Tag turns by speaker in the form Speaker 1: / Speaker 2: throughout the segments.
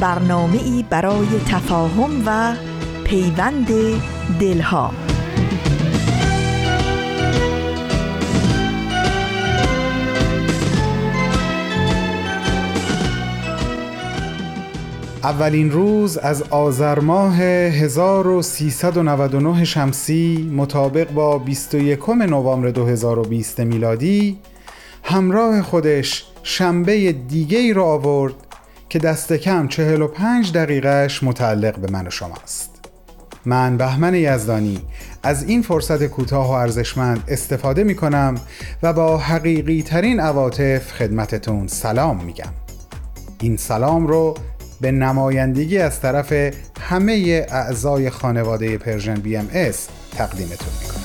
Speaker 1: برنامه ای برای تفاهم و پیوند دلها.
Speaker 2: اولین روز از آذر ماه 1399 شمسی مطابق با 21 نوامبر 2020 میلادی همراه خودش شنبه دیگه ای رو آورد که دست کم 45 دقیقهش متعلق به من و شماست من بهمن یزدانی از این فرصت کوتاه و ارزشمند استفاده می کنم و با حقیقی ترین عواطف خدمتتون سلام میگم. این سلام رو به نمایندگی از طرف همه اعضای خانواده Persian BMS تقدیمتون می کنم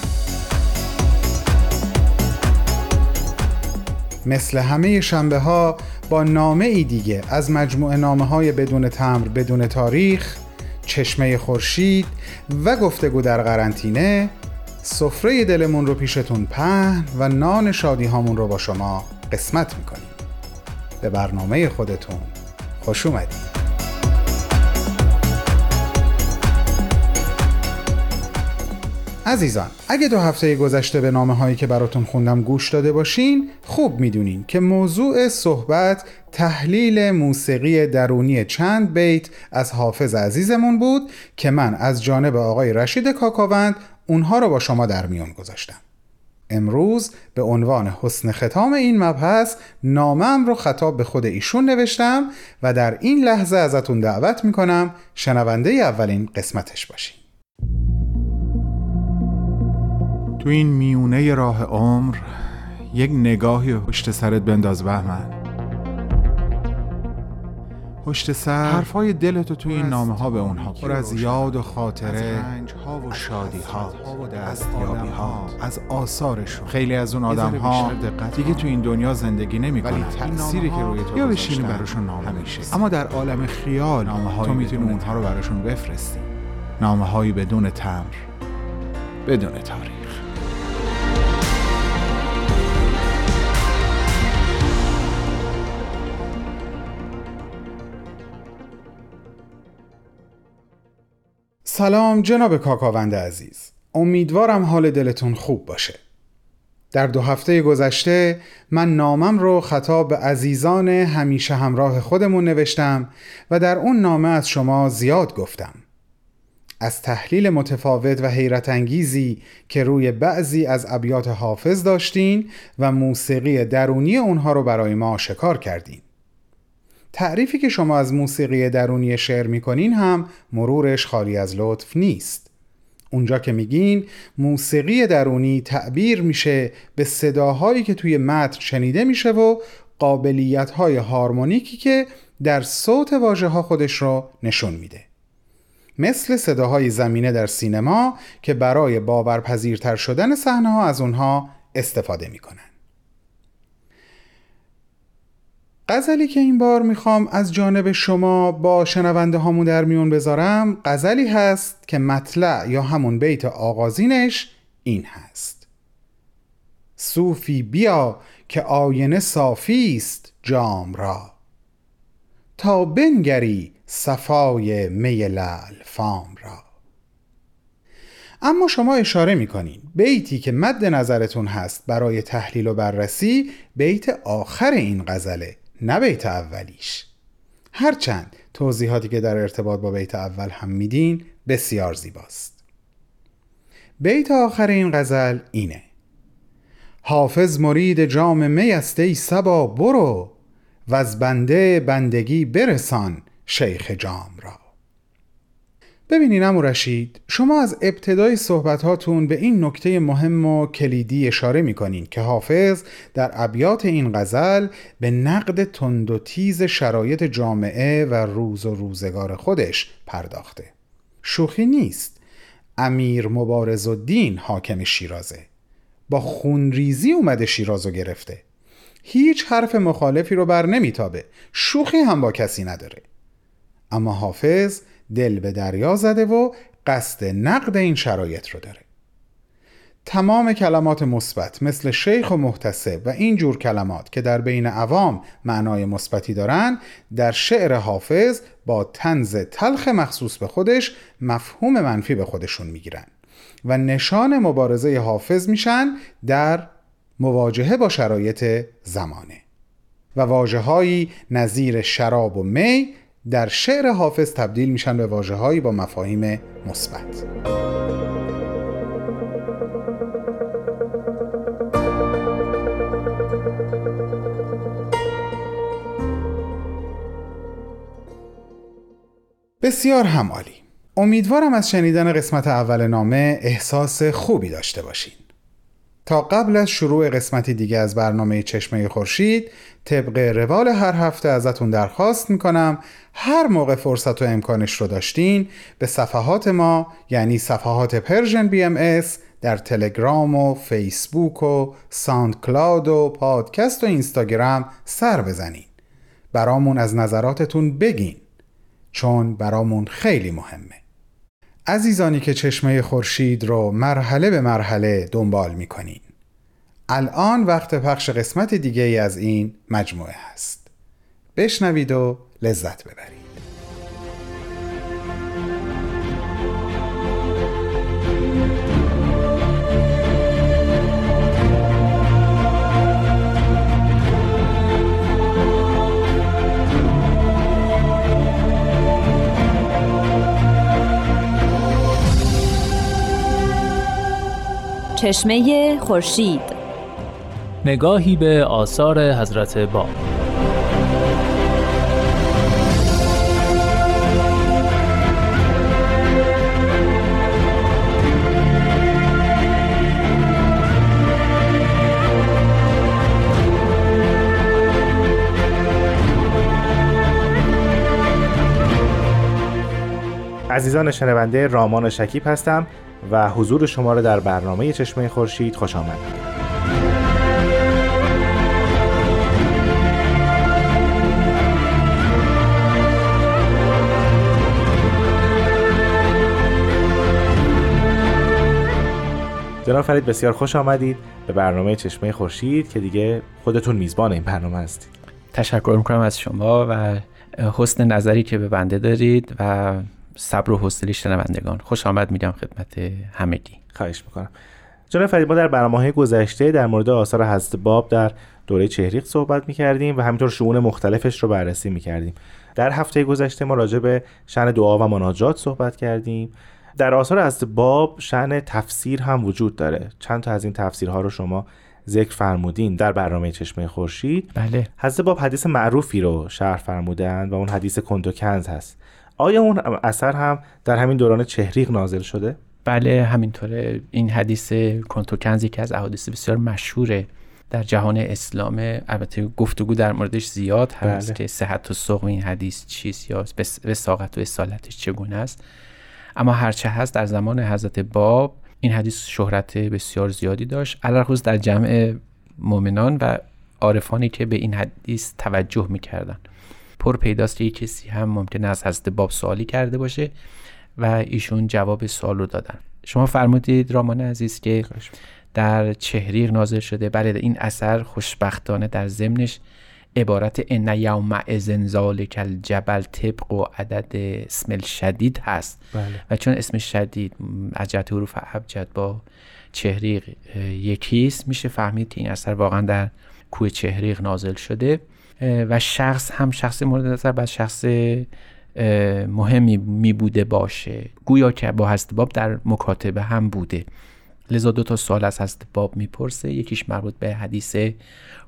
Speaker 2: مثل همه شنبه ها با نامه ای دیگه از مجموعه نامه های بدون تمر بدون تاریخ چشمه خورشید و گفتگو در قرنطینه سفره دلمون رو پیشتون پهن و نان شادی هامون رو با شما قسمت می‌کنیم. به برنامه خودتون خوش اومدید. عزیزان اگه دو هفته گذشته به نامه هایی که براتون خوندم گوش داده باشین خوب می‌دونین که موضوع صحبت تحلیل موسیقی درونی چند بیت از حافظ عزیزمون بود که من از جانب آقای رشید کاکاوند اونها رو با شما در میون گذاشتم. امروز به عنوان حسن ختام این مبحث نامم رو خطاب به خود ایشون نوشتم و در این لحظه ازتون دعوت می‌کنم شنونده اولین قسمتش باشین.
Speaker 3: تو این میونه راه عمر یک نگاهی پشت سرت بنداز بهمن. پشت سر حرفای دلتو تو این نامه ها به اونها پر از یاد و خاطره ها و شادی ها از یابی ها از آثارشون. خیلی از اون آدم ها دیگه تو این دنیا زندگی نمی کنن تأثیری که روی تو یا بشینی براشون نامه میشه اما در عالم خیال نامه تو می‌تونی اونها رو براشون بفرستی. نامه هایی بدون تمر بدون تاریخ.
Speaker 2: سلام جناب کاکاوند عزیز. امیدوارم حال دلتون خوب باشه. در دو هفته گذشته من نامم رو خطاب به عزیزان همیشه همراه خودمون نوشتم و در اون نامه از شما زیاد گفتم. از تحلیل متفاوت و حیرت انگیزی که روی بعضی از ابیات حافظ داشتین و موسیقی درونی اونها رو برای ما شکار کردین. تعریفی که شما از موسیقی درونی شعر می‌کنین هم مرورش خالی از لطف نیست. اونجا که میگین موسیقی درونی تعبیر میشه به صداهایی که توی متن شنیده میشه و قابلیت های هارمونیکی که در صوت واژه ها خودش رو نشون میده. مثل صداهای زمینه در سینما که برای باورپذیرتر شدن صحنه ها از اونها استفاده می‌کنن. غزلی که این بار می‌خوام از جانب شما با شنونده هامون در میون بذارم غزلی هست که مطلع یا همون بیت آغازینش این هست. صوفی بیا که آینه صافی است جام را. تا بنگری صفای می لعل فام را. اما شما اشاره می‌کنین بیتی که مد نظرتون هست برای تحلیل و بررسی بیت آخر این غزله. نه بیت اولیش. هرچند توضیحاتی که در ارتباط با بیت اول هم میدین بسیار زیباست. بیت آخر این غزل اینه. حافظ مرید جام می است ای سبا برو و از بنده بندگی برسان شیخ جام را. ببینین امو رشید شما از ابتدای صحبتاتون به این نکته مهم و کلیدی اشاره می‌کنین که حافظ در ابیات این غزل به نقد تند و تیز شرایط جامعه و روز و روزگار خودش پرداخته. شوخی نیست. امیر مبارز الدین حاکم شیرازه. با خونریزی اومده شیرازو گرفته. هیچ حرف مخالفی رو بر نمیتابه. شوخی هم با کسی نداره. اما حافظ دل به دریا زده و قصد نقد این شرایط رو داره. تمام کلمات مثبت مثل شیخ و محتسب و این جور کلمات که در بین عوام معنای مثبتی دارن در شعر حافظ با تنز تلخ مخصوص به خودش مفهوم منفی به خودشون می‌گیرن و نشان مبارزه حافظ میشن در مواجهه با شرایط زمانه. و واجه نظیر شراب و می در شعر حافظ تبدیل میشن به واجه با مفاهیم مثبت. بسیار هم عالی امیدوارم از شنیدن قسمت اول برنامه احساس خوبی داشته باشین تا قبل از شروع قسمتی دیگه از برنامه چشمه خورشید طبق روال هر هفته ازتون درخواست می‌کنم هر موقع فرصت و امکانش رو داشتین به صفحات ما یعنی صفحات Persian BMS در تلگرام و فیسبوک و SoundCloud و پادکست و اینستاگرام سر بزنین. برامون از نظراتتون بگین چون برامون خیلی مهمه. عزیزانی که چشمه خورشید رو مرحله به مرحله دنبال می‌کنین. الان وقت پخش قسمت دیگه از این مجموعه هست. بشنوید و لذت ببرید.
Speaker 4: چشمه خورشید. نگاهی به آثار حضرت باب
Speaker 5: عزیزان شنونده رامان شکیب هستم. و حضور شما را در برنامه چشمه خورشید خوش آمد. جناب فرید بسیار خوش آمدید به برنامه چشمه خورشید که دیگه خودتون میزبان این برنامه هستید
Speaker 6: تشکر می‌کنم از شما و حسن نظری که به بنده دارید و صبر و حوصله شنوندگان. خوش آمد میگم خدمت همگی.
Speaker 5: خواهش می‌کنم. جناب فرید ما در برنامه گذشته در مورد آثار حضرت باب در دوره چهریق صحبت می‌کردیم و همینطور شعون مختلفش رو بررسی می‌کردیم. در هفته گذشته ما راجع به شن دعا و مناجات صحبت کردیم. در آثار حضرت باب شن تفسیر هم وجود داره. چند تا از این تفسیرها رو شما ذکر فرمودین در برنامه چشمه خورشید.
Speaker 6: بله.
Speaker 5: حضرت باب حدیث معروفی رو شرح فرمودن و اون حدیث کنز هست. آیا اون اثر هم در همین دوران چهریق نازل شده؟
Speaker 6: بله همینطوره. این حدیث کنتوکنز یکی از احادیث بسیار مشهوره در جهان اسلام. البته گفتگو در موردش زیاد هست بله. که صحت و سقم این حدیث چیست یا به ساقت و اصالتش چگونه است. اما هرچه هست در زمان حضرت باب این حدیث شهرت بسیار زیادی داشت. علرخص در جمع مؤمنان و عارفانی که به این حدیث توجه می‌کردن پر پیداست یک کسی هم ممکن است حضرت باب سوالی کرده باشه و ایشون جواب سوال رو دادن. شما فرمودید رامان عزیز که در چهریق نازل شده. بله این اثر خوشبختانه در ضمنش عبارت ان یوم ازن ذالک الجبل طبق و عدد اسم شدید هست.
Speaker 5: بله.
Speaker 6: و چون اسم شدید جهت حروف ابجد با چهریق یکیست میشه فهمید که این اثر واقعا در کوه چهریق نازل شده. و شخص هم شخص مورد نظر باید شخص مهمی می بوده باشه. گویا که با هست باب در مکاتبه هم بوده. لذا دو تا سوال از هست باب می‌پرسه. یکیش مربوط به حدیث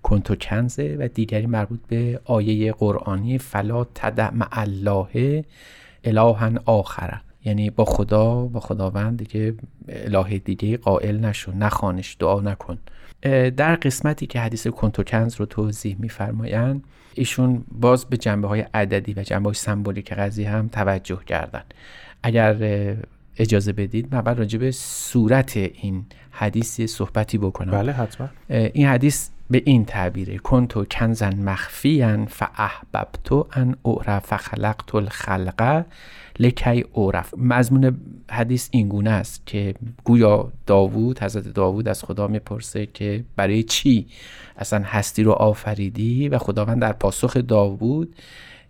Speaker 6: کنتو کنزه و دیگری مربوط به آیه قرآنی فلا تدع مع الله الها آخره یعنی با خدا با خداوند دیگه اله دیگه قائل نشو نخوانش دعا نکن. در قسمتی که حدیث کنتوکنز رو توضیح میفرمایند ایشون باز به جنبه های عددی و جنبه های سمبولیک قضیه هم توجه کردن. اگر اجازه بدید من بعد راجع به صورت این حدیث صحبتی بکنم.
Speaker 5: بله حتما.
Speaker 6: این حدیث به این تعبیره کنتو کنزن مخفیان فاحببتو ان اعرف خلقت الخلقه لکی اعرف مضمون حدیث این گونه است که گویا داوود حضرت داوود از خدا می‌پرسه که برای چی اصلا هستی رو آفریدی؟ و خداوند در پاسخ داوود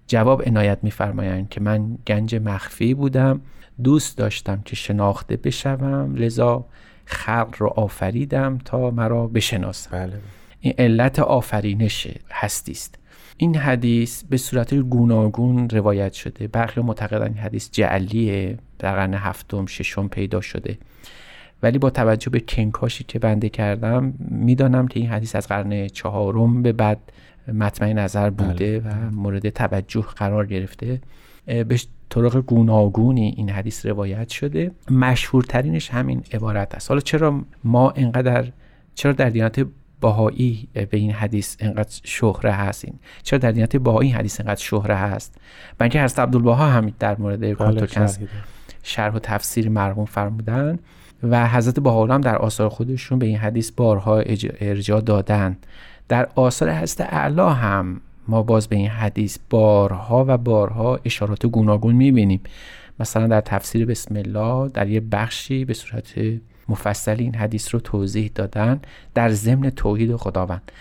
Speaker 6: جواب عنایت میفرمایند که من گنج مخفی بودم دوست داشتم که شناخته بشوم لذا خلق رو آفریدم تا مرا بشناسم
Speaker 5: بله.
Speaker 6: این علت آفرینش هستی است. این حدیث به صورت گوناگون روایت شده. برخی معتقدن این حدیث جعلیه در قرن هفتم ششم پیدا شده. ولی با توجه به کنکاشی که بنده کردم می‌دانم که این حدیث از قرن چهارم به بعد مطمع نظر بوده بله. و مورد توجه قرار گرفته. به طرق گوناگونی این حدیث روایت شده. مشهورترینش همین عبارت است. حالا چرا ما انقدر چرا در دیانت باهایی به این حدیث انقدر شهره هستین؟ چرا در دیانت باهایی این حدیث انقدر شهره هست؟ بلکه حضرت عبدالبها هم در مورد بله، شرح و تفسیر مرحوم فرمودن و حضرت بهاءالله هم در آثار خودشون به این حدیث بارها ارجاع دادن. در آثار حضرت اعلی هم ما باز به این حدیث بارها و بارها اشارات گوناگون می‌بینیم. مثلا در تفسیر بسم الله در یه بخشی به صورت مفصل این حدیث رو توضیح دادن در ضمن توحید خداوند.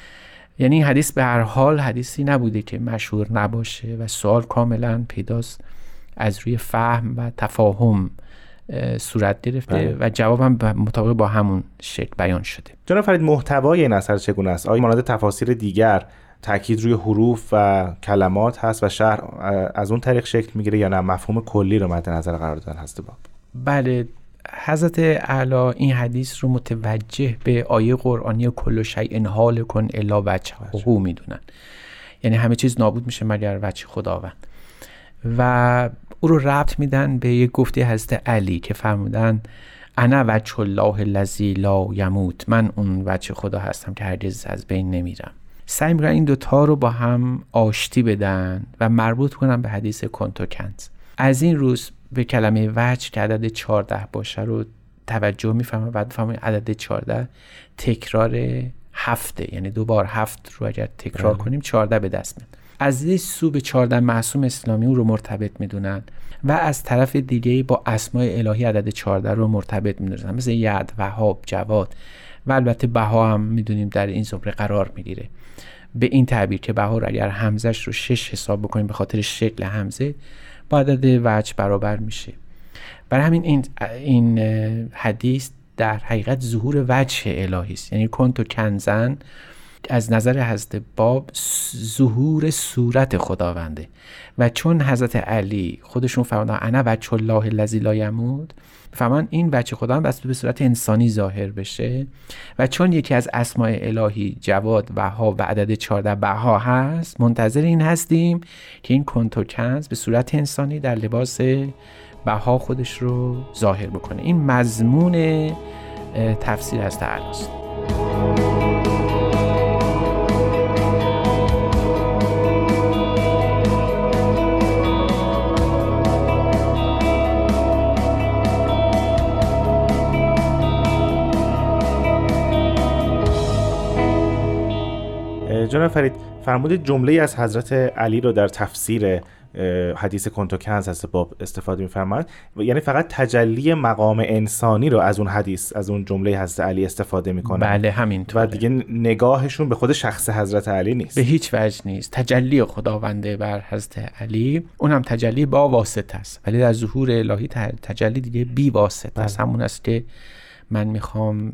Speaker 6: یعنی این حدیث به هر حال حدیثی نبوده که مشهور نباشه و سوال کاملا پیداست از روی فهم و تفاهم صورت گرفته بله. و جوابم مطابق با همون شکل بیان شده.
Speaker 5: جناب فرید محتوای این اثر چگونه است؟ آیا مانند تفاسیر دیگر تاکید روی حروف و کلمات هست و شهر از اون طریق شکل می‌گیره یا نه؟ مفهوم کلی رو مد نظر قرار دادن هست باب.
Speaker 6: بله حضرت اعلی این حدیث رو متوجه به آیه قرآنی کل شیء حال کن الا وجه او می‌دونن. یعنی همه چیز نابود میشه مگر وجه خداوند. و او رو ربط میدن به یک گفته حضرت علی که فرمودن انا وجه الله الذی لا یموت. من اون وجه خدا هستم که هرگز از بین نمیرم. سعی می‌کنن این دوتا رو با هم آشتی بدن و مربوط کنن به حدیث کنتوکنز از این روز به کلمه وجه که عدد 14 باشه رو توجه می‌فهمم. بعد فهمم عدد 14 تکرار هفته. یعنی دو بار هفت رو اگر تکرار بله. کنیم 14 به دست میاد. از این سو به 14 معصوم اسلامی اون رو مرتبط می‌دونن و از طرف دیگه با اسماء الهی عدد 14 رو مرتبط می‌دونن. مثل ید وهاب جواد و البته بها هم می‌دونیم در این زمره قرار می‌گیره. به این تعبیر که بهار اگر همزش رو شش حساب بکنیم به خاطر شکل همزه با عدد وجه برابر میشه. برای همین این, این حدیث در حقیقت ظهور وجه الهی است. یعنی کنتو کنزن از نظر حضرت باب ظهور صورت خداونده. و چون حضرت علی خودشون فرمودن انا وجه الله الذی لا یموت فهمان این بچه خدا هم بس به صورت انسانی ظاهر بشه و چون یکی از اسماء الهی جواد بها و عدد 14 بها هست منتظر این هستیم که این کنتوکنز به صورت انسانی در لباس بها خودش رو ظاهر بکنه. این مضمون تفسیر از تعالی است.
Speaker 5: جناب فرید فرمود جمله از حضرت علی رو در تفسیر حدیث کنتوکنز هست باب استفاده میفرماد یعنی فقط تجلی مقام انسانی رو از اون حدیث از اون جمله حضرت علی استفاده می‌کنه.
Speaker 6: بله همینطوره.
Speaker 5: و دیگه نگاهشون به خود شخص حضرت علی نیست.
Speaker 6: به هیچ وجه نیست. تجلی خداونده بر حضرت علی اون هم تجلی با واسطه است. ولی در ظهور الهی تجلی دیگه بی واسطه است. بله. همون است که من می‌خوام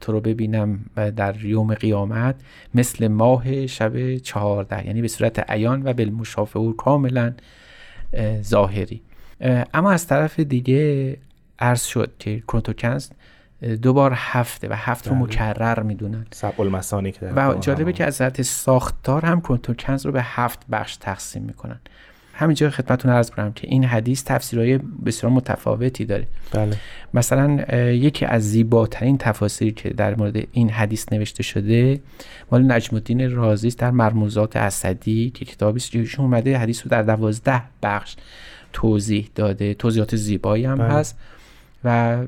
Speaker 6: تو رو ببینم در یوم قیامت مثل ماه شب چهارده یعنی به صورت عیان و بالمشافه او کاملا ظاهری. اما از طرف دیگه عرض شد که کنتوکنز دو بار هفته و هفت رو بله. مکرر می‌دونن.
Speaker 5: سب المسانی که
Speaker 6: و جالبه که از ساختار هم کنتوکنز رو به هفت بخش تقسیم می‌کنن. همینجا خدمتتون عرض کنم که این حدیث تفسیرهای بسیار متفاوتی داره.
Speaker 5: بله.
Speaker 6: مثلا یکی از زیباترین تفاسیری که در مورد این حدیث نوشته شده مال نجم الدین رازی در مرموزات اسدی که کتابی است که اومده حدیث رو در دوازده بخش توضیح داده. توضیحات زیبایی هم بله. هست. و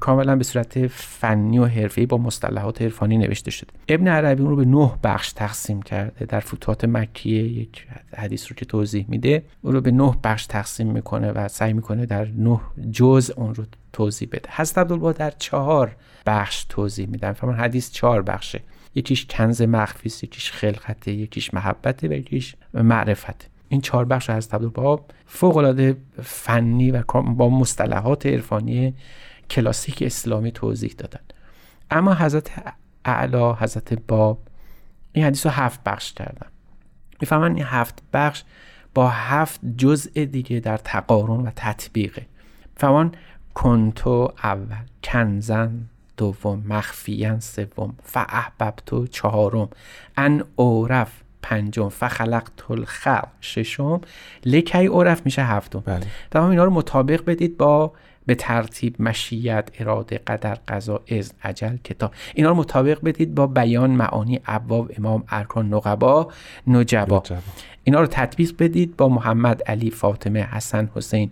Speaker 6: کاملا به صورت فنی و حرفه‌ای با مصطلحات عرفانی نوشته شده. ابن عربی اون رو به نه بخش تقسیم کرده. در فتوحات مکیه یک حدیث رو که توضیح میده اون رو به نه بخش تقسیم می‌کنه و سعی می‌کنه در نه جز اون رو توضیح بده. حضرت عبدالبها در چهار بخش توضیح میدن. فرمان حدیث چهار بخشه. یکیش کنز مخفی یکیش خلقته یکیش محبته و یکیش معرفته. این چهار بخش از عبدالباب فوق العاده فنی و با مصطلحات عرفانی کلاسیک اسلامی توضیح دادن. اما حضرت اعلا حضرت باب این حدیث رو هفت بخش کردن. می‌فهمن این هفت بخش با هفت جزء دیگه در تقارن و تطبیقه. فهمان کنتو اول کنزن دوم مخفیان سوم فاحببتو چهارم ان اورف پنجم فخلقت الخلق ششم لکی عرف میشه هفتم.
Speaker 5: بله.
Speaker 6: تمام اینا رو مطابق بدید با به ترتیب مشیت اراده قدر قضا از عجل کتاب. اینا رو مطابق بدید با بیان معانی ابواب امام ارکان نقبا نجبا. اینا رو تطبیق بدید با محمد علی فاطمه حسن حسین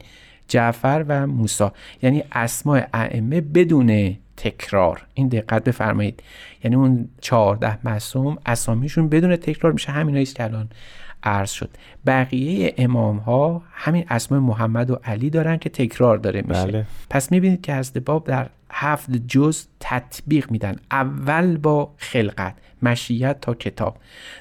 Speaker 6: جعفر و موسی. یعنی اسماء ائمه بدون تکرار. این دقت بفرمایید. یعنی اون چهارده معصوم اسامیشون بدون تکرار میشه همین است که الان عرض شد. بقیه امام ها همین اسماء محمد و علی دارن که تکرار داره میشه.
Speaker 5: بله.
Speaker 6: پس می‌بینید که از باب در هفت جز تطبیق میدن. اول با خلقت مشیت تا کتاب.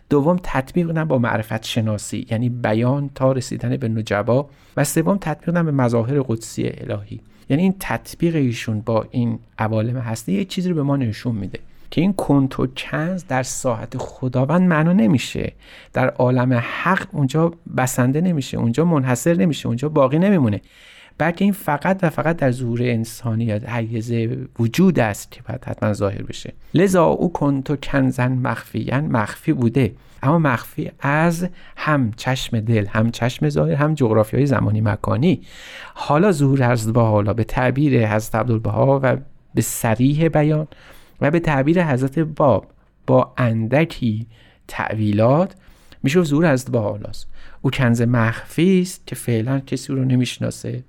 Speaker 6: دوم تطبیق میدن با معرفت شناسی یعنی بیان تا رسیدن به نجبا. و سوم تطبیق میدن به مظاهر قدسی الهی. یعنی این تطبیق ایشون با این عوالم هستی یه چیزی رو به ما نشون میده که این کنت و کنز در ساحت خداوند معنا نمیشه. در عالم حق اونجا بسنده نمیشه اونجا منحصر نمیشه اونجا باقی نمیمونه. بلکه این فقط و فقط در ظهور انسانی یا حیز وجود است که باید حتما ظاهر بشه. لذا او کنتو کنزن مخفیان مخفی بوده. اما مخفی از هم چشم دل هم چشم ظاهر هم جغرافی های زمانی مکانی. حالا ظهور حضرت با حالا به تعبیر حضرت عبدالبها و به سریح بیان و به تعبیر حضرت باب با اندکی تعویلات میشه ظهور حضرت با حالاست. او کنز مخفی است که فعلا کسی رو نمی‌شناسه.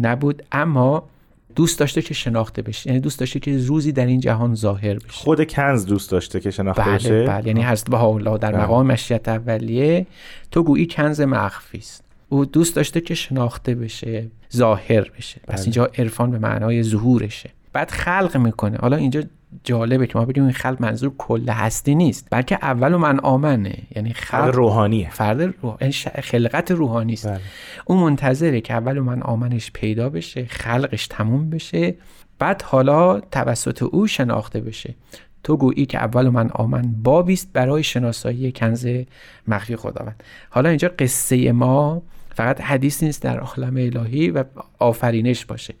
Speaker 6: نبود اما دوست داشته که شناخته بشه. یعنی دوست داشته که روزی در این جهان ظاهر بشه.
Speaker 5: خود کنز دوست داشته که شناخته
Speaker 6: بله
Speaker 5: بشه؟
Speaker 6: بله. یعنی حضرت الله در بله. مقام مشیت اولیه. تو گویی کنز مخفی است. او دوست داشته که شناخته بشه ظاهر بشه. پس بله. اینجا عرفان به معنای ظهورشه. بعد خلق می‌کنه. حالا اینجا جالبه که ما بگیم این خلق منظور کل هستی نیست بلکه اول و من آمنه. یعنی خلق
Speaker 5: روحانیه.
Speaker 6: فرد روح... یعنی خلقت روحانی است. بله. اون منتظره که اول و من آمنش پیدا بشه خلقش تموم بشه بعد حالا توسط او شناخته بشه. تو گویی که اول و من آمن بابیست برای شناسایی کنز مخفی خداوند. حالا اینجا قصه ما فقط حدیث نیست در عالم الهی و آفرینش باشه.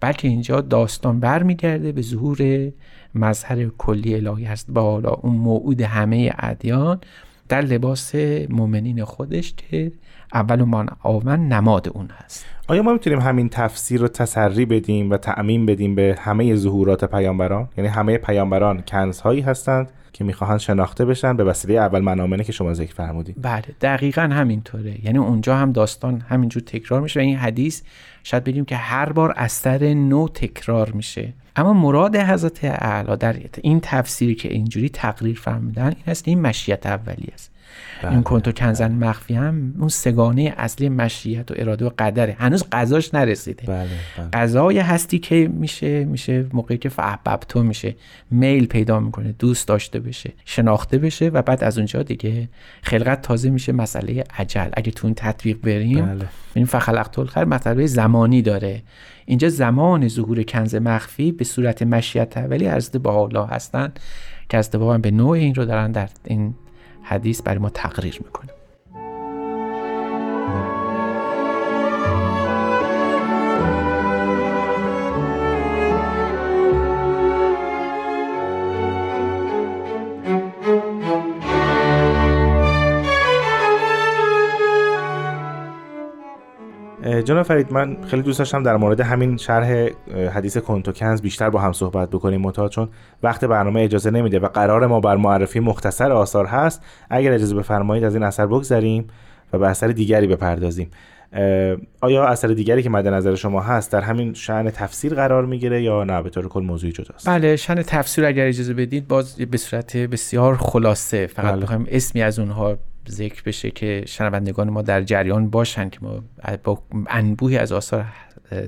Speaker 6: بلکه اینجا داستان برمیگرده به ظهور مظهر کلی الهی هست. بالا اون موعود همه ادیان در لباس مؤمنین خودش که اول من آمن نماد اون هست.
Speaker 5: آیا ما می‌تونیم همین تفسیر رو تسری بدیم و تعمین بدیم به همه ظهورات پیامبران؟ یعنی همه پیامبران کنزهایی هستند که می‌خواهند شناخته بشن به وسیله اول منامنه که شما ذکر فرمودید.
Speaker 6: بله دقیقا همینطوره. یعنی اونجا هم داستان همینجور تکرار میشه و این حدیث شاید بگیم که هر بار اثر نو تکرار میشه. اما مراد حضرت اعلی در این تفسیری که اینجوری تقریر فرمودن این است این مشیت اولی است. این کنتو کنزن مخفی هم اون سگانه اصلی مشیت و اراده و قدره هنوز قضاش نرسیده
Speaker 5: بله. بله.
Speaker 6: قضای هستی که میشه میشه موقعی که تو میشه میل پیدا می‌کنه دوست داشته بشه شناخته بشه و بعد از اونجا دیگه خلقت تازه میشه مسئله عجل اگه تو این تطبیق بریم بله. این فخلقت الخر مطلب زمانی داره اینجا زمان ظهور کنز مخفی به صورت مشیت اولی از با الله هستن که از به نوع این رو دارن در این حدیث برای ما تقریر می‌کنه.
Speaker 5: جناب فرید من خیلی دوست داشتم در مورد همین شرح حدیث کنز بیشتر با هم صحبت بکنیم متا چون وقت برنامه اجازه نمیده و قرار ما بر معرفی مختصر آثار هست. اگر اجازه بفرمایید از این اثر بگذریم و به اثر دیگری بپردازیم. آیا اثر دیگری که مد نظر شما هست در همین شأن تفسیر قرار می‌گیره یا نه؟ به طور کل موضوعی جداست.
Speaker 6: بله شأن تفسیر اگر اجازه بدید باز به صورت بسیار خلاصه فقط بله. اسمی از اونها ذکر بشه که شنوندگان ما در جریان باشن که ما با انبوهی از آثار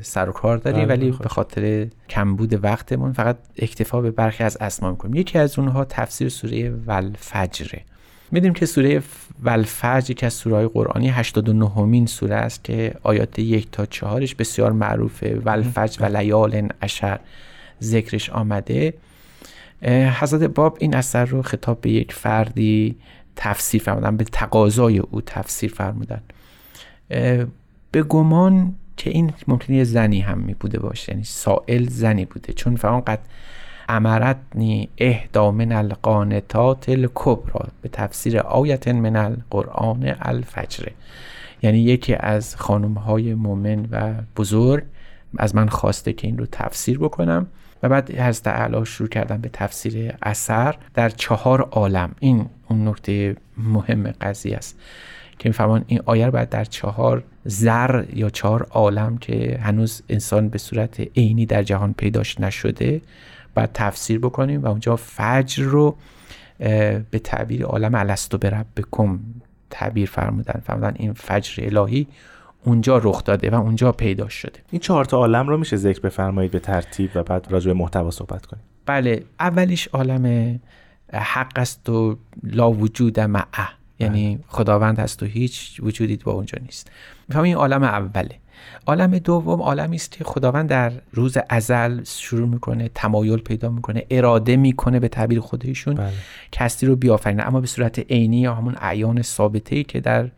Speaker 6: سر و کار داریم بله، ولی به خاطر کمبود وقتمون فقط اکتفا به برخی از اسما می‌کنیم یکی از اونها تفسیر سوره ولفجره می‌دونیم که سوره ولفجر یکی از سوره های قرآنی 89 همین سوره است که آیات یک تا چهارش بسیار معروفه. ولفجر و لیال اشر ذکرش آمده. حضرت باب این اثر رو خطاب به یک فردی تفسیر فرمودن به تقاضای او تفسیر فرمودن. به گمان که این ممکنه یه زنی هم می بوده باشه یعنی سائل زنی بوده. چون قد امرتنی اهدا من القانتات الکبرا به تفسیر آیت من القرآن الفجر. یعنی یکی از خانم های مومن و بزرگ از من خواسته که این رو تفسیر بکنم. و بعد از اعلا شروع کردم به تفسیر اثر در چهار عالم. این اون نکته مهم قضیه است که میفرمان این آیه رو باید در چهار زر یا چهار عالم که هنوز انسان به صورت عینی در جهان پیداش نشده باید تفسیر بکنیم و اونجا فجر رو به تعبیر عالم الستو بربکم تعبیر فرمودن. فرمودن این فجر الهی اونجا رخ داده و اونجا پیدا شده.
Speaker 5: این چهار تا عالم رو میشه ذکر بفرمایید به ترتیب و بعد راجع به محتوا صحبت کنیم؟
Speaker 6: بله اولیش عالم حق است و لا وجود معه یعنی بله. خداوند هست و هیچ وجودی با اونجا نیست. می‌فهمیم این عالم اوله. عالم دوم عالمی است که خداوند در روز ازل شروع می‌کنه تمایل پیدا می‌کنه اراده می‌کنه به تعبیر خودشون بله. کستی رو بیافرینه. اما به صورت عینی یا همون اعیان ثابته ای که در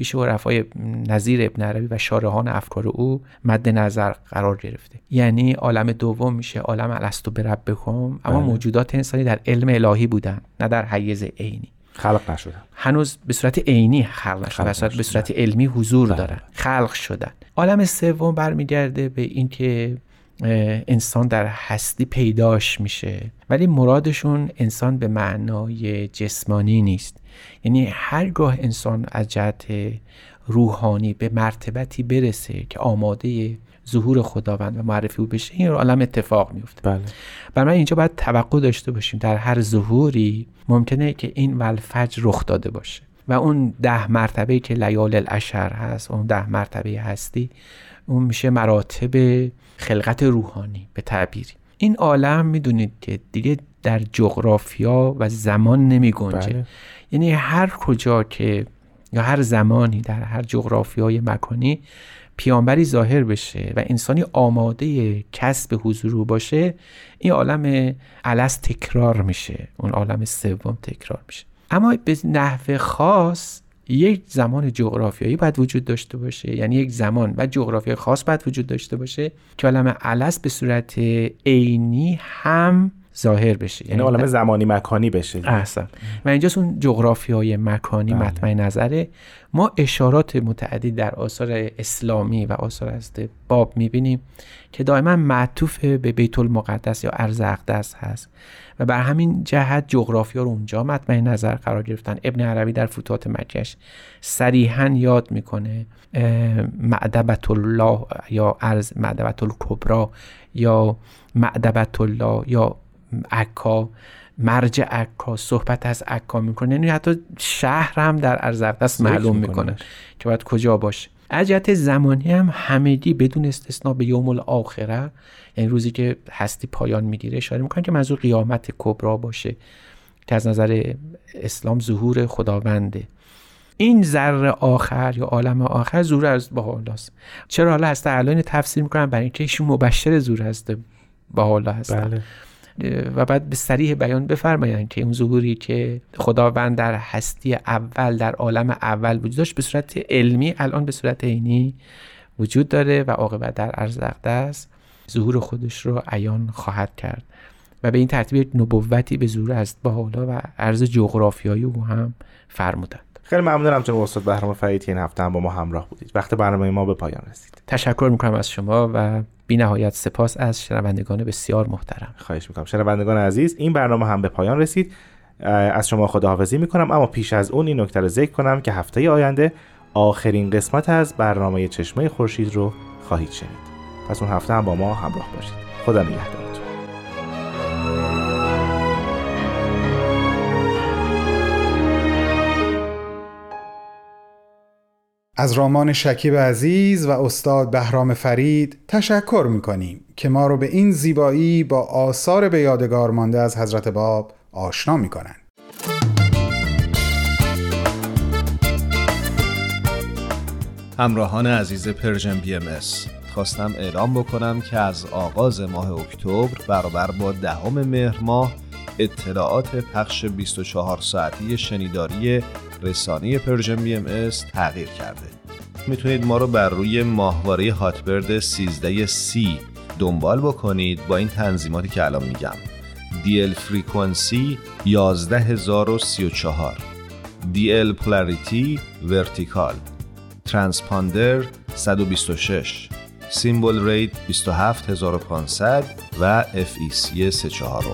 Speaker 6: پیش رفای نظیر ابن عربی و شارحان افکار او مد نظر قرار گرفته. یعنی عالم دوم میشه عالم الستو بربکم اما بله. موجودات انسانی در علم الهی بودن نه در حیز عینی.
Speaker 5: خلق نشدن.
Speaker 6: هنوز به صورت عینی خلق نشدن به صورت علمی حضور بله. دارن. خلق شدن. عالم سوم برمیگرده به اینکه انسان در هستی پیداش میشه. ولی مرادشون انسان به معنای جسمانی نیست. یعنی هرگاه انسان از جهت روحانی به مرتبتی برسه که آماده ظهور خداوند و معرفی او بشه این عالم اتفاق میفته
Speaker 5: بله.
Speaker 6: برای اینجا باید توقع داشته باشیم در هر ظهوری ممکنه که این ولفج رخ داده باشه و اون ده مرتبه که لیال الاشر هست اون ده مرتبه هستی اون میشه مراتب خلقت روحانی به تعبیری این عالم می‌دونید که دیگه در جغرافیا و زمان نمی گنجه بله. یعنی هر کجا که یا هر زمانی در هر جغرافیای مکانی پیامبری ظاهر بشه و انسانی آماده کسب حضور باشه این عالم علس تکرار میشه. اون عالم سوم تکرار میشه. اما به نحو خاص یک زمان جغرافیایی باید وجود داشته باشه. یعنی یک زمان و جغرافیای خاص باید وجود داشته باشه که عالم علس به صورت عینی هم ظاهر بشه.
Speaker 5: یعنی عالم زمانی مکانی بشه.
Speaker 6: احسن. و اینجاست اون جغرافی های مکانی بله. مطمئن نظره. ما اشارات متعدی در آثار اسلامی و آثار از باب می‌بینیم که دائما معطوف به بیت المقدس یا ارز اقدس هست. و بر همین جهت جغرافی ها رو اونجا مطمئن نظر قرار گرفتن. ابن عربی در فتوحات مکش صریحا یاد می‌کنه معدبت الله یا ارز معدبت الکبرا یا معدبت الله یا عکا مرج عکا صحبت از عکا می‌کنه. یعنی حتی شهر هم در ارزقدس معلوم می‌کنه. که باید کجا باشه. اجت زمانی هم همگی بدون استثنا به یوم الاخره یعنی روزی که هستی پایان می‌گیره اشاره می‌کنه که منظور قیامت کبرا باشه که از نظر اسلام ظهور خداونده. این ذره آخر یا عالم آخر زور از با چرا حالا هست الان تفسیر می‌کنن برای اینکه ایشون مبشر زور هست با هستن.
Speaker 5: بله.
Speaker 6: و بعد به سریح بیان بفرمایند که اون ظهوری که خداوند در هستی اول در عالم اول وجود داشت به صورت علمی الان به صورت عینی وجود داره و عاقبت در عرض است ظهور خودش رو عیان خواهد کرد. و به این ترتیب نبوتی به ظهور از با حالا و عرض جغرافیایی او هم فرمودند.
Speaker 5: خیلی ممنونم جناب استاد بهرام فرید این هفته هم با ما همراه بودید. وقت برنامه ما به پایان رسید.
Speaker 6: تشکر می‌کنم از شما و بی نهایت سپاس از شنوندگان بسیار محترم.
Speaker 5: خواهش می‌کنم. شنوندگان عزیز این برنامه هم به پایان رسید. از شما خداحافظی می‌کنم اما پیش از اون این نکته رو ذکر کنم که هفته آینده آخرین قسمت از برنامه چشمه خورشید رو خواهید شنید. پس اون هفته هم با ما همراه باشید. خدا نگهدارتون
Speaker 2: از رامان شکیب عزیز و استاد بهرام فرید تشکر می‌کنیم که ما رو به این زیبایی با آثار به یادگار مانده از حضرت باب آشنا می‌کنن
Speaker 7: همراهان عزیز Persian BMS خواستم اعلام بکنم که از آغاز ماه اکتبر برابر با دهم مهر ماه اطلاعات پخش 24 ساعتی شنیداری رسانه Persian BMS تغییر کرده. می‌تونید ما رو بر روی ماهواره Hotbird 13C دنبال بکنید با این تنظیماتی که الان میگم. DL frequency 11034 DL polarity vertical. transponder 126 symbol rate 27500 و FEC 34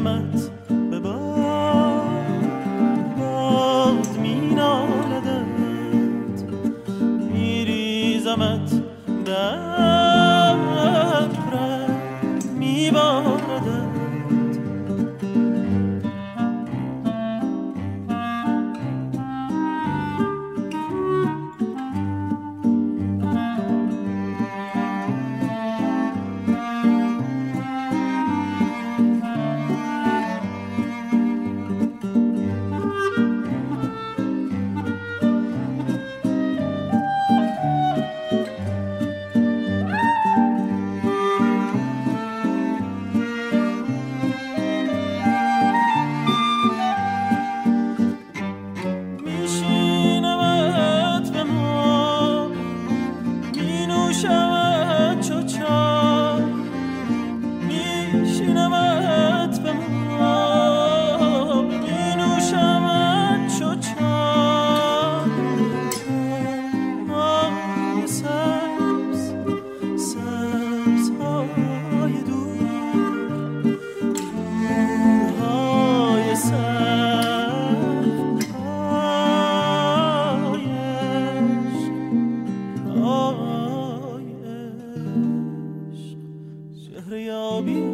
Speaker 8: مرگمت You.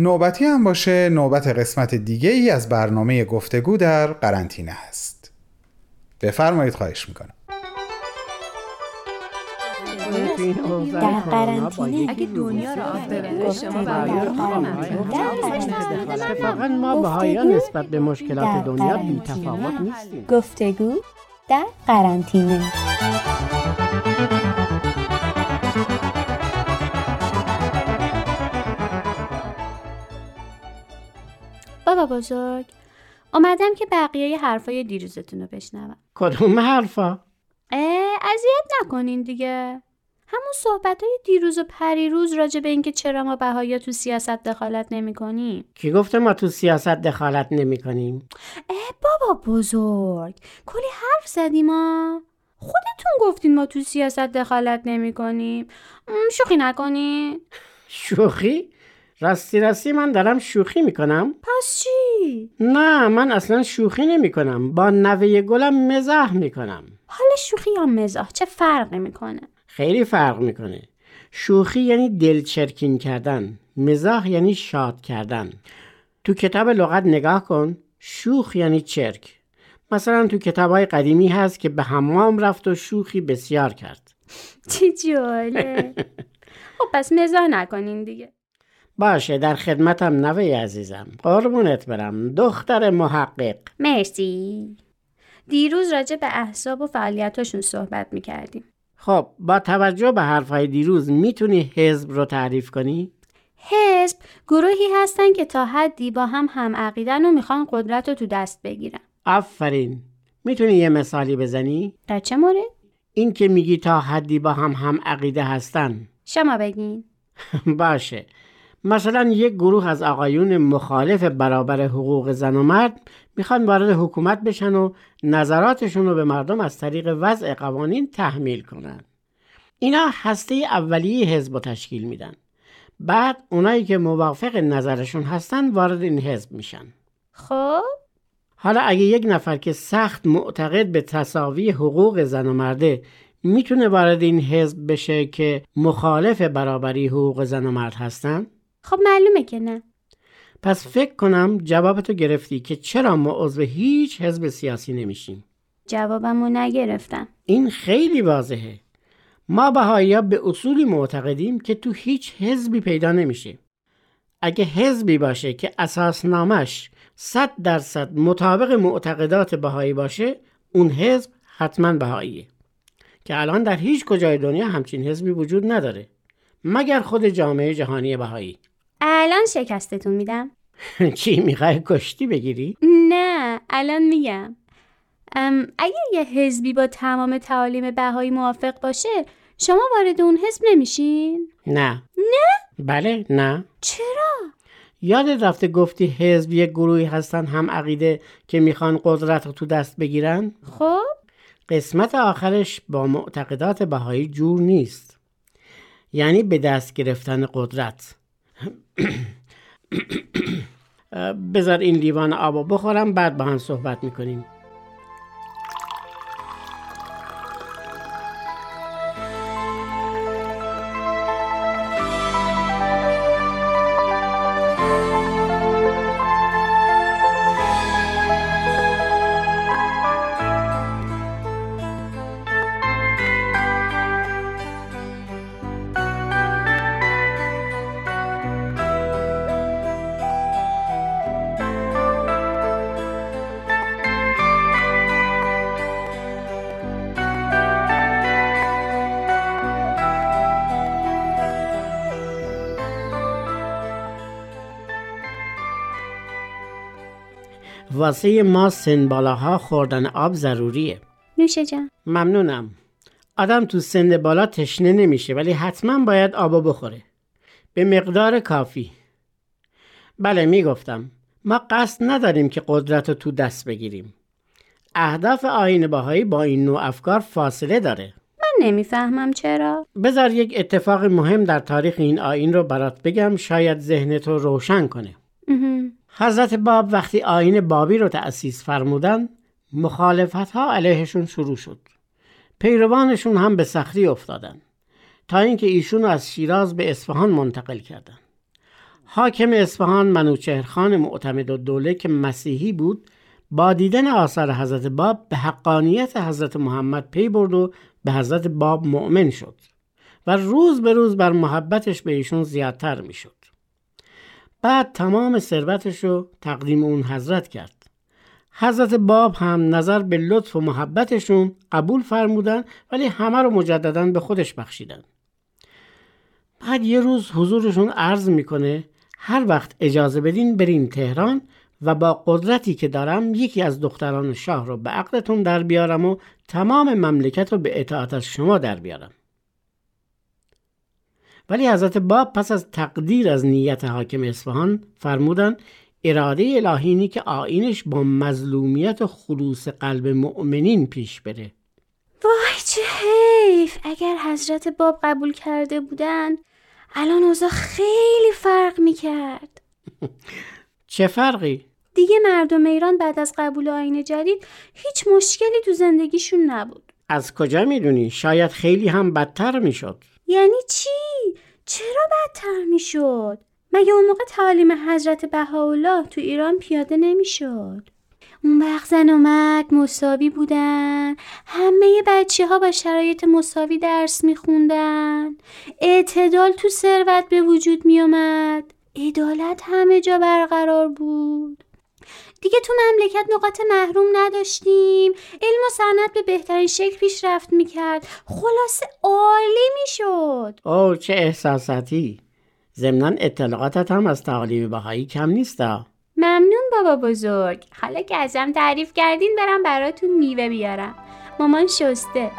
Speaker 2: نوبتی هم باشه نوبت قسمت دیگه ای از برنامه گفتگو در قرنطینه هست. بفرمایید خواهش می‌کنم.
Speaker 8: در قرنطینه. اگه دنیا رو آب ببره
Speaker 9: اتفاقا ما بهایان نسبت به مشکلات دنیا بی تفاوت نیستیم.
Speaker 8: گفتگو در قرنطینه.
Speaker 10: بابا بزرگ. اومدم که بقیه حرفای دیروزتون رو بشنوم.
Speaker 9: کدوم حرفا؟
Speaker 10: اذیت نکنین دیگه. همون صحبت های دیروز و پریروز راجع به اینکه چرا ما بهایا تو سیاست دخالت نمی کنیم
Speaker 9: کی گفته ما تو سیاست دخالت نمی کنیم؟
Speaker 10: بابا بزرگ. کلی حرف زدیم ما خودتون گفتین ما تو سیاست دخالت نمی کنیم شوخی نکنین.
Speaker 9: شوخی؟ راستی راستی من دارم شوخی می‌کنم؟
Speaker 10: پس چی؟
Speaker 9: نه من اصلا شوخی نمی کنم با نوه گلم مزاح می‌کنم.
Speaker 10: حال شوخی یا مزاح چه فرقی می‌کنه؟
Speaker 9: خیلی فرق می‌کنه. شوخی یعنی دلچرکین کردن مزاح یعنی شاد کردن. تو کتاب لغت نگاه کن. شوخ یعنی چرک. مثلا تو کتاب های قدیمی هست که به حمام رفت و شوخی بسیار کرد.
Speaker 10: چی جاله خب پس مزاح نکنین دیگه.
Speaker 9: باشه در خدمتم نوه عزیزم. قربونت برم. دختر محقق.
Speaker 10: مرسی. دیروز راجع به احزاب و فعالیتاشون صحبت می‌کردیم.
Speaker 9: خب با توجه به حرفهای دیروز می‌تونی حزب رو تعریف کنی؟
Speaker 10: حزب گروهی هستن که تا حدی با هم هم عقیدن و می‌خوان قدرت رو تو دست بگیرن.
Speaker 9: آفرین. می‌تونی یه مثالی بزنی؟
Speaker 10: در چه مورد؟
Speaker 9: این که میگی تا حدی با هم هم عقیده هستن.
Speaker 10: شما بگین.
Speaker 9: باشه. مثلا یک گروه از آقایون مخالف برابر حقوق زن و مرد می‌خوان وارد حکومت بشن و نظراتشون رو به مردم از طریق وضع قوانین تحمیل کنن. اینا هسته اولیه حزب رو تشکیل میدن. بعد اونایی که موافق نظرشون هستن وارد این حزب میشن.
Speaker 10: خب
Speaker 9: حالا اگه یک نفر که سخت معتقد به تصاوی حقوق زن و مرده می‌تونه وارد این حزب بشه که مخالف برابری حقوق زن و مرد هستن؟
Speaker 10: خب معلومه که نه.
Speaker 9: پس فکر کنم جوابتو گرفتی که چرا ما عضو هیچ حزب سیاسی نمیشیم.
Speaker 10: جوابمو نگرفتم.
Speaker 9: این خیلی واضحه. ما بهایی به اصولی معتقدیم که تو هیچ حزبی پیدا نمیشه. اگه حزبی باشه که اساسنامش صد درصد مطابق معتقدات بهایی باشه اون حزب حتما بهاییه. که الان در هیچ کجای دنیا همچین حزبی وجود نداره. مگر خود جامعه جهانی بهایی.
Speaker 10: الان شکستتون میدم
Speaker 9: چی می‌خوای کشتی بگیری؟
Speaker 10: نه الان میگم اگر یه حزبی با تمام تعالیم بهایی موافق باشه شما وارد اون حزب نمیشین؟
Speaker 9: نه
Speaker 10: نه؟
Speaker 9: بله نه
Speaker 10: چرا؟
Speaker 9: یادت رفته گفتی حزب یک گروهی هستن هم عقیده که می‌خوان قدرت رو تو دست بگیرن؟
Speaker 10: خب
Speaker 9: قسمت آخرش با معتقدات بهایی جور نیست یعنی به دست گرفتن قدرت بذار این لیوان آب بخورم بعد با هم صحبت می‌کنیم واسه ما سن بالاها خوردن آب ضروریه.
Speaker 10: نوشه جان.
Speaker 9: ممنونم. آدم تو سن بالا تشنه نمیشه ولی حتما باید آب بخوره. به مقدار کافی. بله می‌گفتم. ما قصد نداریم که قدرت رو تو دست بگیریم. اهداف آین باهایی با این نوع افکار فاصله داره.
Speaker 10: من نمی‌فهمم چرا.
Speaker 9: بذار یک اتفاق مهم در تاریخ این آین رو برات بگم شاید ذهنت رو روشن کنه. حضرت باب وقتی آین بابی رو تأسیس فرمودن مخالفت ها علیهشون شروع شد پیروانشون هم به سختی افتادن تا اینکه ایشون از شیراز به اصفهان منتقل کردن حاکم اصفهان منوچهرخان معتمد و دوله که مسیحی بود با دیدن آثار حضرت باب به حقانیت حضرت محمد پی برد و به حضرت باب مؤمن شد و روز به روز بر محبتش به ایشون زیادتر می‌شد. بعد تمام ثروتش رو تقدیم اون حضرت کرد. حضرت باب هم نظر به لطف و محبتشون قبول فرمودن ولی همه رو مجددا به خودش بخشیدن. بعد یه روز حضورشون عرض می‌کنه هر وقت اجازه بدین بریم تهران و با قدرتی که دارم یکی از دختران شاه رو به عقدتون در بیارم و تمام مملکت رو به اطاعت از شما در بیارم ولی حضرت باب پس از تقدیر از نیت حاکم اصفهان فرمودن اراده الهینی که آینش با مظلومیت و خلوص قلب مؤمنین پیش بره.
Speaker 10: وای چه حیف! اگر حضرت باب قبول کرده بودن الان اوضاع خیلی فرق می‌کرد.
Speaker 9: چه فرقی؟
Speaker 10: دیگه مردم ایران بعد از قبول آین جدید هیچ مشکلی تو زندگیشون نبود.
Speaker 9: از کجا می‌دونی؟ شاید خیلی هم بدتر می‌شد.
Speaker 10: یعنی چی؟ چرا بدتر می‌شد؟ مگه اون موقع تعالیم حضرت بهاءالله تو ایران پیاده نمی‌شد؟ اون وقت زن و مرد مساوی بودن همه بچه ها با شرایط مساوی درس میخوندن اعتدال تو ثروت به وجود میومد عدالت همه جا برقرار بود دیگه تو مملکت نقاط محروم نداشتیم. علم و صنعت به بهترین شکل پیشرفت می‌کرد. خلاصه عالی می‌شد.
Speaker 9: اوه چه احساساتی. ضمنا اطلاعاتت هم از تعالیم بهایی کم نیستا.
Speaker 10: ممنون بابا بزرگ. حالا که ازم تعریف کردین برم براتون میوه بیارم. مامان شسته.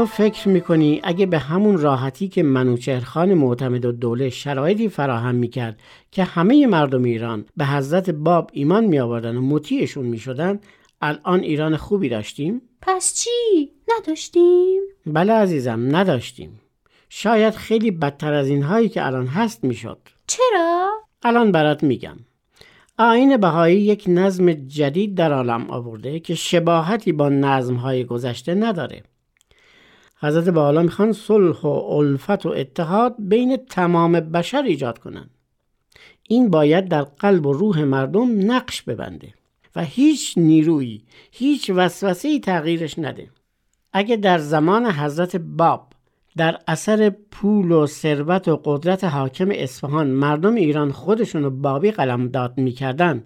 Speaker 9: تو فکر می‌کنی اگه به همون راحتی که منوچهرخان معتمد و دوله شرایطی فراهم می‌کرد که همه مردم ایران به حضرت باب ایمان می آوردن و مطیعشون می شدن الان ایران خوبی داشتیم؟
Speaker 10: پس چی؟ نداشتیم؟
Speaker 9: بله عزیزم نداشتیم شاید خیلی بدتر از اینهایی که الان هست می‌شد
Speaker 10: چرا؟
Speaker 9: الان برات میگم آین بهایی یک نظم جدید در عالم آورده که شباهتی با نظمهای گذشته نداره حضرت بالا می‌خوان صلح و الفت و اتحاد بین تمام بشر ایجاد کنند. این باید در قلب و روح مردم نقش ببنده و هیچ نیرویی هیچ وسوسه تغییرش نده. اگه در زمان حضرت باب در اثر پول و ثروت و قدرت حاکم اصفهان مردم ایران خودشون رو بابی قلمداد می‌کردن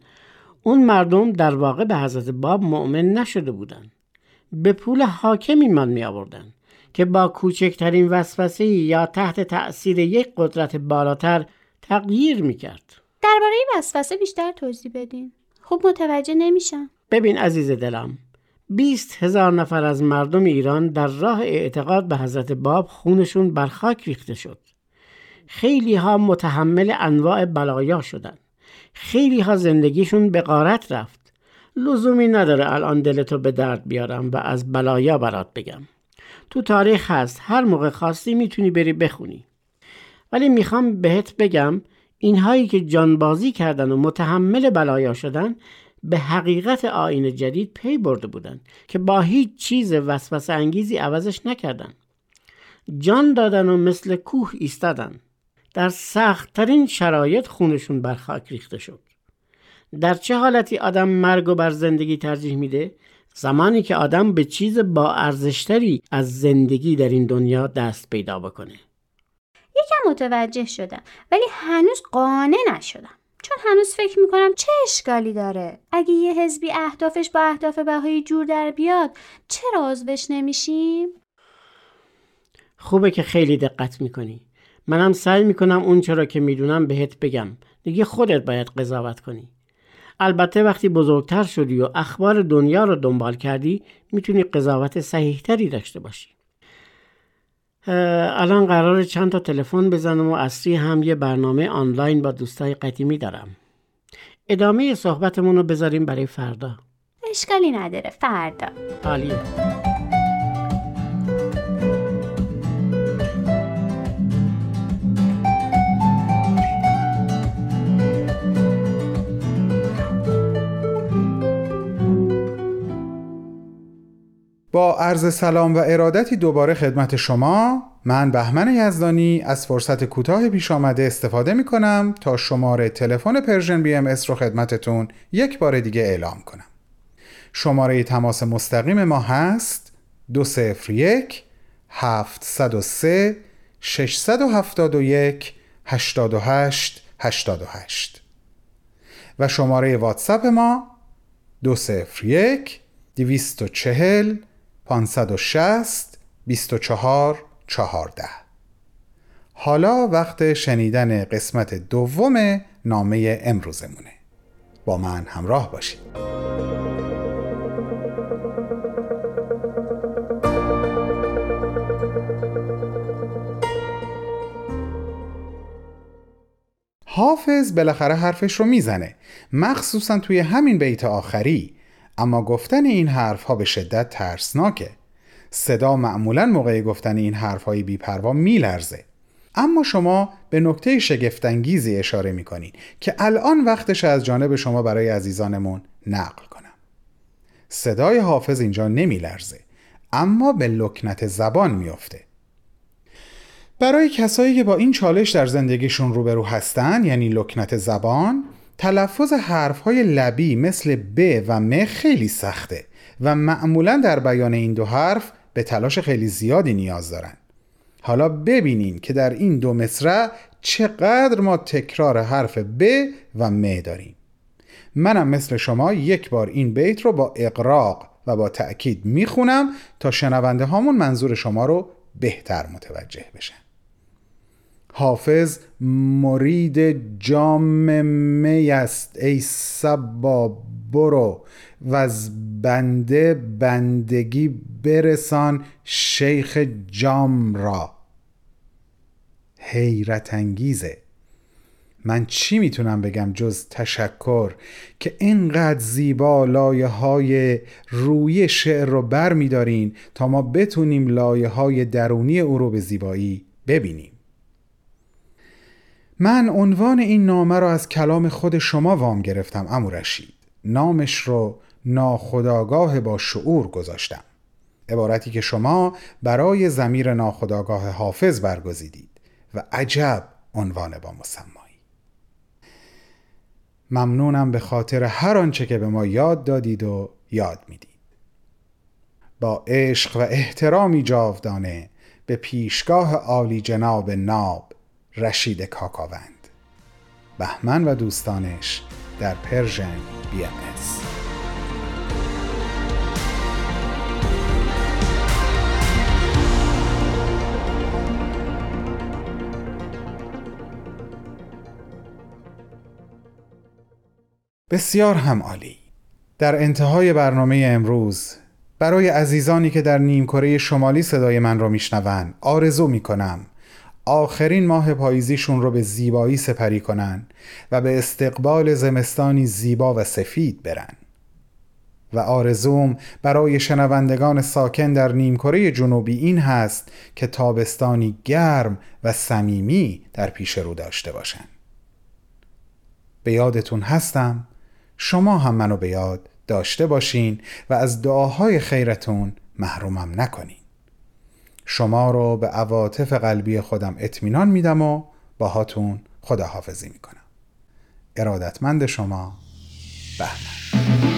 Speaker 9: اون مردم در واقع به حضرت باب مؤمن نشده بودن. به پول حاکم ایمان می آوردن که با کوچکترین وسوسه یا تحت تأثیر یک قدرت بالاتر تغییر می‌کرد.
Speaker 10: درباره وسوسه بیشتر توضیح بدین. خوب متوجه نمیشم.
Speaker 9: ببین عزیز دلم بیست هزار نفر از مردم ایران در راه اعتقاد به حضرت باب خونشون بر خاک ریخته شد. خیلی ها متحمل انواع بلایا شدن. خیلی ها زندگیشون به غارت رفت. لزومی نداره الان دلتو به درد بیارم و از بلایا برات بگم. تو تاریخ هست. هر موقع خواستی می‌تونی بری بخونی. ولی می‌خوام بهت بگم اینهایی که جانبازی کردن و متحمل بلایا شدن به حقیقت آین جدید پی برده بودن که با هیچ چیز وسوسه انگیزی عوضش نکردن. جان دادن و مثل کوه ایستادن. در سختترین شرایط خونشون بر خاک ریخته شد. در چه حالتی آدم مرگ و بر زندگی ترجیح میده؟ زمانی که آدم به چیز با ارزشتری از زندگی در این دنیا دست پیدا بکنه.
Speaker 10: یکم متوجه شدم ولی هنوز قانع نشدم. چون هنوز فکر می‌کنم چه اشکالی داره؟ اگه یه حزبی اهدافش با اهداف بهایی جور در بیاد چرا عضوش نمیشیم؟
Speaker 9: خوبه که خیلی دقت می‌کنی. منم سعی می‌کنم اون چرا که می‌دونم بهت بگم. دیگه خودت باید قضاوت کنی. البته وقتی بزرگتر شدی و اخبار دنیا رو دنبال کردی می‌تونی قضاوت صحیحتری داشته باشی. الان قرار چند تا تلفن بزنم و اصری هم یه برنامه آنلاین با دوستای قدیمی دارم. ادامه صحبتمون رو بذاریم برای فردا.
Speaker 10: اشکالی نداره فردا.
Speaker 9: عالیه.
Speaker 2: با عرض سلام و ارادتی دوباره خدمت شما من بهمن یزدانی از فرصت کوتاه پیش آمده استفاده می کنم تا شماره تلفن Persian BMS رو خدمتتون یک بار دیگه اعلام کنم. شماره تماس مستقیم ما هست 201 703 671 828 88 و شماره واتساپ ما 201 240 560 24 14 حالا وقت شنیدن قسمت دوم نامه امروزمونه. با من همراه باشید. حافظ بالاخره حرفش رو می‌زنه. مخصوصا توی همین بیت آخری اما گفتن این حرف ها به شدت ترسناکه. صدا معمولا موقع گفتن این حرف های بیپروا میلرزه. اما شما به نکته شگفتانگیزی اشاره می‌کنین که الان وقتش از جانب شما برای عزیزانمون نقل کنم. صدای حافظ اینجا نمیلرزه اما به لکنت زبان میافته. برای کسایی که با این چالش در زندگیشون روبرو هستن یعنی لکنت زبان تلفظ های لبی مثل ب و م خیلی سخته و معمولا در بیان این دو حرف به تلاش خیلی زیادی نیاز دارن. حالا ببینین که در این دو مصرع چقدر ما تکرار حرف ب و م داریم. منم مثل شما یک بار این بیت رو با اقراق و با تأکید می‌خونم تا شنونده هامون منظور شما رو بهتر متوجه بشن. حافظ مرید جام می است ای سبا برو. و از بنده بندگی برسان شیخ جام را. حیرت انگیزه. من چی می‌تونم بگم جز تشکر که اینقدر زیبا لایه های روی شعر رو بر میدارین تا ما بتونیم لایه های درونی او رو به زیبایی ببینیم؟ من عنوان این نامه را از کلام خود شما وام گرفتم امو رشید. نامش رو ناخداگاه با شعور گذاشتم. عبارتی که شما برای زمیر ناخداگاه حافظ برگزیدید و عجب عنوان با مسمایی. ممنونم به خاطر هر آنچه که به ما یاد دادید و یاد می‌دید. با عشق و احترامی جاودانه به پیشگاه عالی جناب ناب رشید کاکاوند. بهمن و دوستانش در Persian BMS بسیار هم عالی. در انتهای برنامه امروز برای عزیزانی که در نیمکره شمالی صدای من را میشنوند آرزو می کنم آخرین ماه پاییزیشون رو به زیبایی سپری کنن و به استقبال زمستانی زیبا و سفید برن. و آرزوم برای شنوندگان ساکن در نیمکره جنوبی این هست که تابستانی گرم و صمیمی در پیش رو داشته باشن. به یادتون هستم شما هم منو به یاد داشته باشین و از دعاهای خیرتون محرومم نکنین. شما رو به عواطف قلبی خودم اطمینان میدم و باهاتون خداحافظی می‌کنم. ارادتمند شما بهمن.